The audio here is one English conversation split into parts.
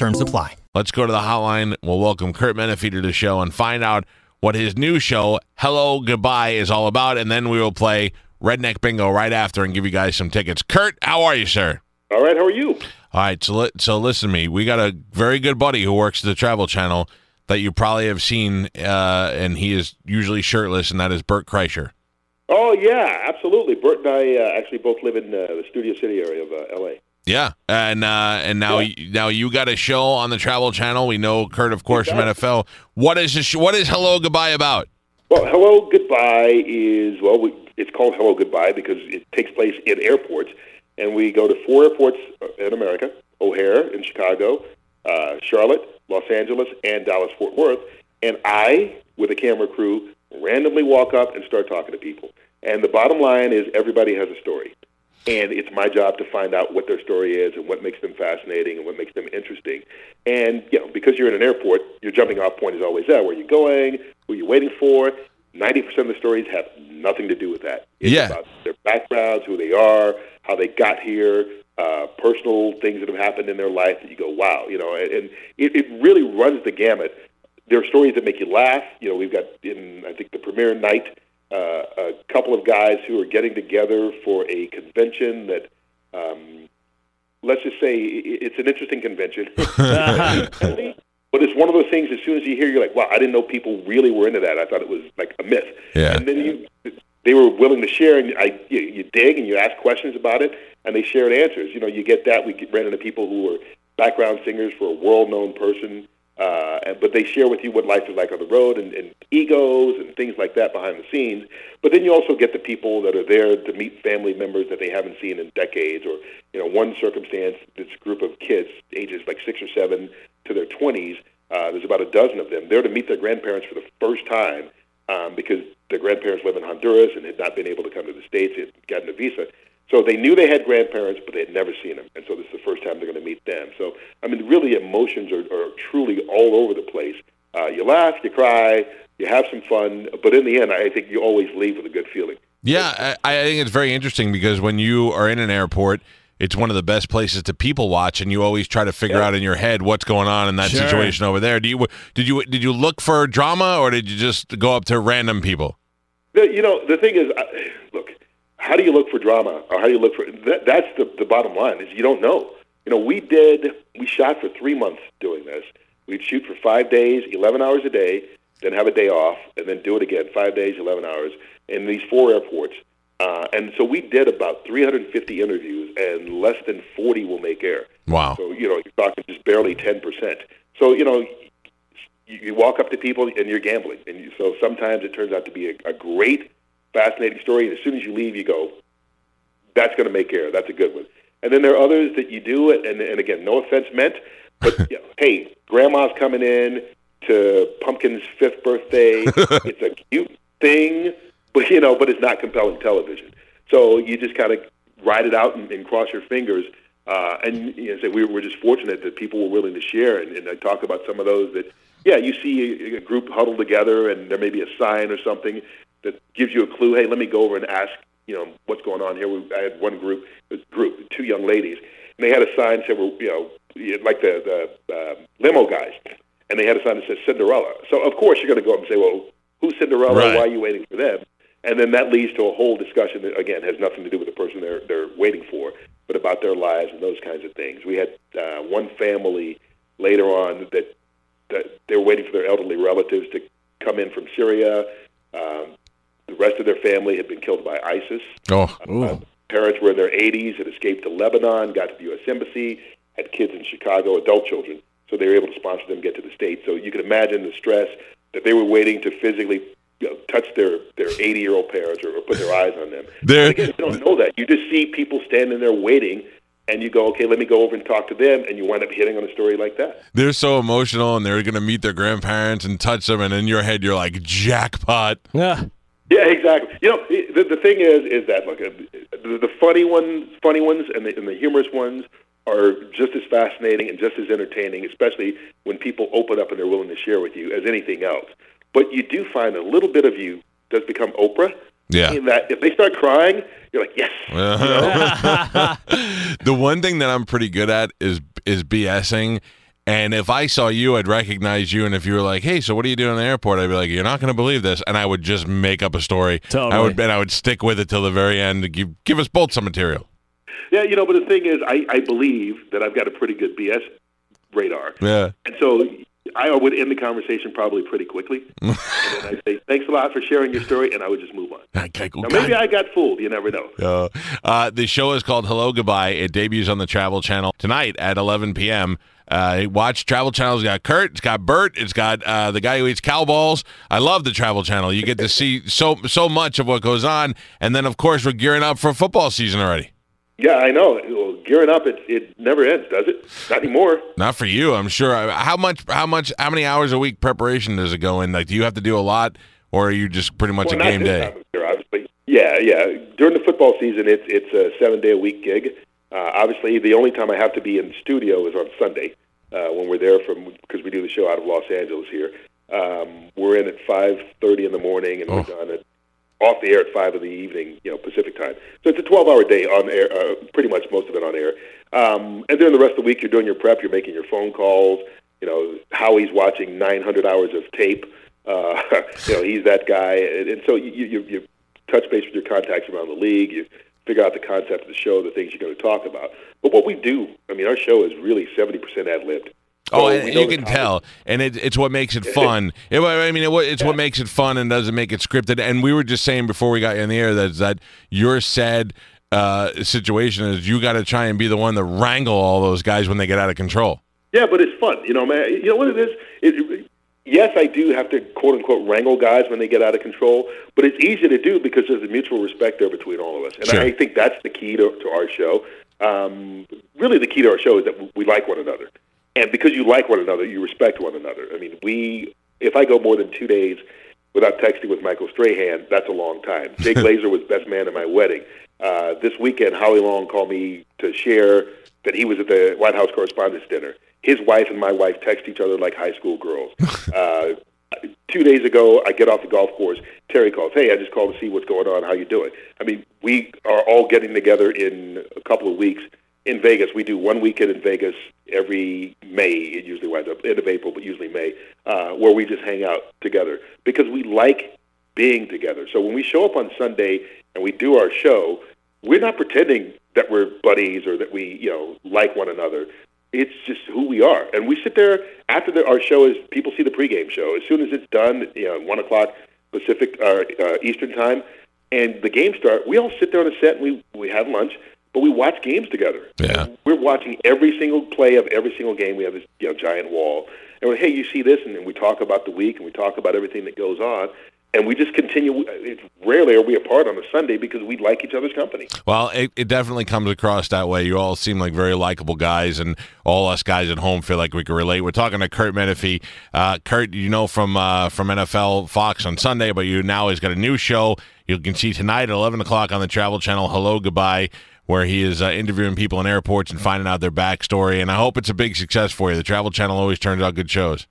Terms apply. Let's go to the hotline. We'll welcome Curt Menefee to the show and find out what his new show, Hello Goodbye, is all about, and then we will play Redneck Bingo right after and give you guys some tickets. Curt, how are you, sir? All right, how are you? All right, so li- so listen to me. We got a very good buddy who works at the Travel Channel that you probably have seen, uh, and he is usually shirtless, and that is Bert Kreischer. Oh yeah, absolutely. Bert and I uh, actually both live in uh, the Studio City area of uh, L.A. Yeah, and uh, and now Yeah. now you got a show on the Travel Channel. We know Curt, of course, from NFL. What is this, what is Hello Goodbye about? Well, Hello Goodbye is well, we, it's called Hello Goodbye because it takes place in airports, and we go to four airports in America: O'Hare in Chicago, uh, Charlotte, Los Angeles, and Dallas Fort Worth. And I, with a camera crew, randomly walk up and start talking to people. And the bottom line is, everybody has a story. And it's my job to find out what their story is and what makes them fascinating and what makes them interesting. And you know, because you're in an airport, your jumping off point is always that: where you're going, who you're waiting for. Ninety percent of the stories have nothing to do with that. It's Yeah. about their backgrounds, who they are, how they got here, uh, personal things that have happened in their life that you go, wow, you know, and, and it, it really runs the gamut. There are stories that make you laugh. You know, we've got in I think the premiere night uh, a couple of guys who are getting together for a convention that. Um, let's just say it's an interesting convention. but it's one of those things. As soon as you hear, you're like, "Wow, I didn't know people really were into that. I thought it was like a myth." Yeah. And then you, they were willing to share, and I, you, you dig and you ask questions about it, and they shared answers. You know, you get that. We ran into people who were background singers for a world-known person, uh, but they share with you what life is like on the road and, and egos and things like that behind the scenes. But then you also get the people that are there to meet family members that they haven't seen in decades, or you know, one circumstance, this group of kids, ages like six or seven to their twenties. Uh, there's about a dozen of them there to meet their grandparents for the first time um, because their grandparents live in Honduras and had not been able to come to the states. They had gotten a visa, so they knew they had grandparents, but they had never seen them, and so this is the first time they're going to meet them. So I mean, really, emotions are, are truly all over the place. Uh, you laugh, you cry, you have some fun, but in the end, I think you always leave with a good feeling. Yeah, I, I think it's very interesting because when you are in an airport, it's one of the best places to people watch, and you always try to figure Yeah. out in your head what's going on in that Sure. situation over there. Do you did you did you look for drama, or did you just go up to random people? The, you know, the thing is, I- look, how do you look for drama, or how do you look for that? That's the the bottom line is you don't know. You know, we did we shot for three months doing this. We'd shoot for five days, eleven hours a day, then have a day off, and then do it again, five days, eleven hours, in these four airports. Uh, and so we did about 350 interviews, and less than 40 will make air. Wow. So you know, you're talking just barely 10 percent. So you know, you, you walk up to people and you're gambling, and you, so sometimes it turns out to be a, a great, fascinating story. And as soon as you leave, you go, "That's going to make air. That's a good one." And then there are others that you do it, and, and again, no offense meant, but you know, hey, grandma's coming in to Pumpkin's fifth birthday. it's a cute thing, but you know, but it's not compelling television. So you just kind of ride it out and, and cross your fingers. Uh, and you know, say we were just fortunate that people were willing to share, and, and I talk about some of those that, yeah, you see a, a group huddled together, and there may be a sign or something that gives you a clue. Hey, let me go over and ask, you know, what's going on here. We, I had one group, group, two young ladies, and they had a sign that said, we're, you know, like the the uh, limo guys, and they had a sign that says Cinderella. So of course you're going to go up and say, well, who's Cinderella? Right. Why are you waiting for them? And then that leads to a whole discussion that again has nothing to do with the person they're they're waiting for, but about their lives and those kinds of things. We had uh, one family later on that that they were waiting for their elderly relatives to come in from Syria. Um, the rest of their family had been killed by ISIS. Oh, uh, Ooh. Parents were in their 80s, had escaped to Lebanon, got to the U.S. Embassy, had kids in Chicago, adult children, so they were able to sponsor them get to the States. So you can imagine the stress that they were waiting to physically you know, touch their their 80 year old parents or, or put their eyes on them. There- Again, you don't know that. You just see people standing there waiting, and you go, okay, let me go over and talk to them, and you wind up hitting on a story like that. They're so emotional, and they're going to meet their grandparents and touch them, and in your head, you're like, jackpot. Yeah. Yeah, exactly. You know, the, the thing is, is that look, uh, the, the funny ones, funny ones, and the, and the humorous ones are just as fascinating and just as entertaining, especially when people open up and they're willing to share with you as anything else. But you do find a little bit of you does become Oprah. Yeah. In that if they start crying, you're like, yes. the one thing that I'm pretty good at is is BSing. And if I saw you, I'd recognize you. And if you were like, "Hey, so what are you doing in the airport?" I'd be like, "You're not going to believe this," and I would just make up a story. Totally. I would, and I would stick with it till the very end. Give give us both some material. Yeah, you know, but the thing is, I, I believe that I've got a pretty good BS radar. Yeah. And so I would end the conversation probably pretty quickly. and then I'd say, thanks a lot for sharing your story, and I would just move on. Okay, cool. Now, maybe I got fooled. You never know. Uh, uh, the show is called Hello Goodbye. It debuts on the Travel Channel tonight at 11 p.m. Uh, watch Travel Channel. It's got Curt. It's got Bert. It's got uh, the guy who eats cow balls. I love the Travel Channel. You get to see so so much of what goes on, and then of course we're gearing up for football season already. Yeah, I know. Well, gearing up, it, it never ends, does it? Not anymore. Not for you, I'm sure. How much? How much? How many hours a week preparation does it go in? Like, do you have to do a lot, or are you just pretty much Well, a game day? year, obviously. Yeah, yeah. During the football season, it's it's a seven day a week gig. Uh, obviously, the only time I have to be in the studio is on Sunday uh, when we're there from because we do the show out of Los Angeles here. Um, we're in at five thirty in the morning, and Oh. we're done at off the air at five in the evening, you know, Pacific time. So it's a twelve hour day on air, uh, pretty much most of it on air. Um, and during the rest of the week, you're doing your prep, you're making your phone calls. You know, Howie's watching 900 hours of tape. Uh, you know, he's that guy, and, and so you, you you touch base with your contacts around the league. You figure out the concept of the show, the things you're going to talk about. But what we do, I mean, our show is really 70% ad libbed. Oh, So you can tell, and it, it's what makes it fun. It, I mean, it, it's what makes it fun and doesn't make it scripted. And we were just saying before we got in the air that that your sad uh, situation is you got to try and be the one to wrangle all those guys when they get out of control. Yeah, but it's fun. You know, man. You know what it is? It, yes, I do have to quote unquote wrangle guys when they get out of control, but it's easy to do because there's a mutual respect there between all of us, and Sure. I think that's the key to, to our show. Um, really, the key to our show is that we like one another, and because you like one another, you respect one another. I mean, we. If I go more than two days without texting with Michael Strahan, that's a long time. Jay Glazer was best man at my wedding. Uh, this weekend, Howie Long called me to share that he was at the White House Correspondents' Dinner. His wife and my wife text each other like high school girls. uh, two days ago, I get off the golf course. Terry calls, "Hey, I just called to see what's going on. How you doing?" I mean, we are all getting together in a couple of weeks in Vegas. We do one weekend in Vegas every May. It usually winds up end of April, but usually May, uh, where we just hang out together because we like being together. So when we show up on Sunday and we do our show, we're not pretending that we're buddies or that we, you know, like one another. It's just who we are, and we sit there after the, our show is. People see the pregame show as soon as it's done. You know, one o'clock Pacific uh, uh, Eastern time, and the games start. We all sit there on a set and we we have lunch, but we watch games together. Yeah. We're watching every single play of every single game. We have this you know giant wall, and we're hey, you see this, and then we talk about the week and we talk about everything that goes on, and we just continue. It's rarely are we apart on a Sunday because we like each other's company. Well, it, it definitely comes across that way. You all seem like very likable guys, and all us guys at home feel like we can relate. We're talking to Curt Menefee. Uh, Curt, you know from uh, from NFL Fox on Sunday, but you now he's got a new show you can see tonight at 11 o'clock on the Travel Channel, Hello Goodbye, where he is uh, interviewing people in airports and finding out their backstory. And I hope it's a big success for you. The Travel Channel always turns out good shows.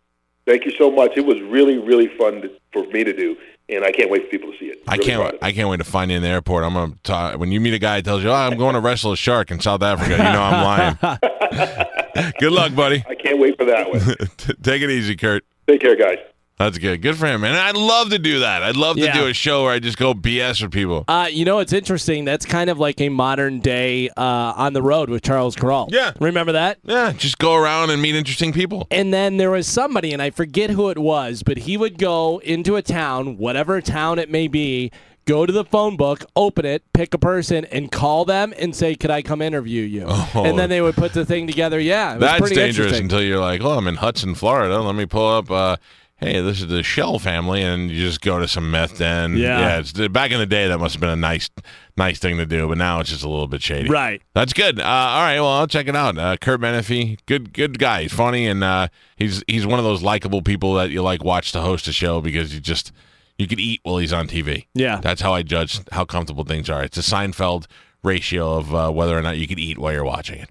Thank you so much. It was really really fun to, for me to do, and I can't wait for people to see it. I can't. I can't wait to find you in the airport. I'm gonna talk, when you meet a guy that tells you, "Oh, I'm going to wrestle a shark in South Africa." You know I'm lying. Good luck, buddy. I can't wait for that one. Take it easy, Curt. Take care, guys. That's good. Good for him, man. And I'd love to do that. I'd love to Yeah. do a show where I just go BS with people. Uh, you know, it's interesting. That's kind of like a modern day uh, on the road with Charles Kuralt. Yeah. Remember that? Yeah, just go around and meet interesting people. And then there was somebody, and I forget who it was, but he would go into a town, whatever town it may be, go to the phone book, open it, pick a person, and call them and say, "Could I come interview you?" Oh. And then they would put the thing together. Yeah, it was That's pretty dangerous until you're like, "Oh, I'm in Hudson, Florida. Let me pull up." Uh, hey, this is the Shell family, and you just go to some meth den. Yeah. it's back in the day that must have been a nice, nice thing to do, but now it's just a little bit shady. Right. That's good. Uh, all right, well, I'll check it out. Uh, Curt Menefee, good, good guy. He's funny, and uh, he's he's one of those likable people that you like watch to host a show because you just you could eat while he's on TV. Yeah. That's how I judge how comfortable things are. It's a Seinfeld ratio of uh, whether or not you could eat while you're watching it.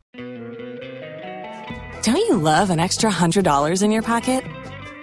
Don't you love an extra $100 in your pocket?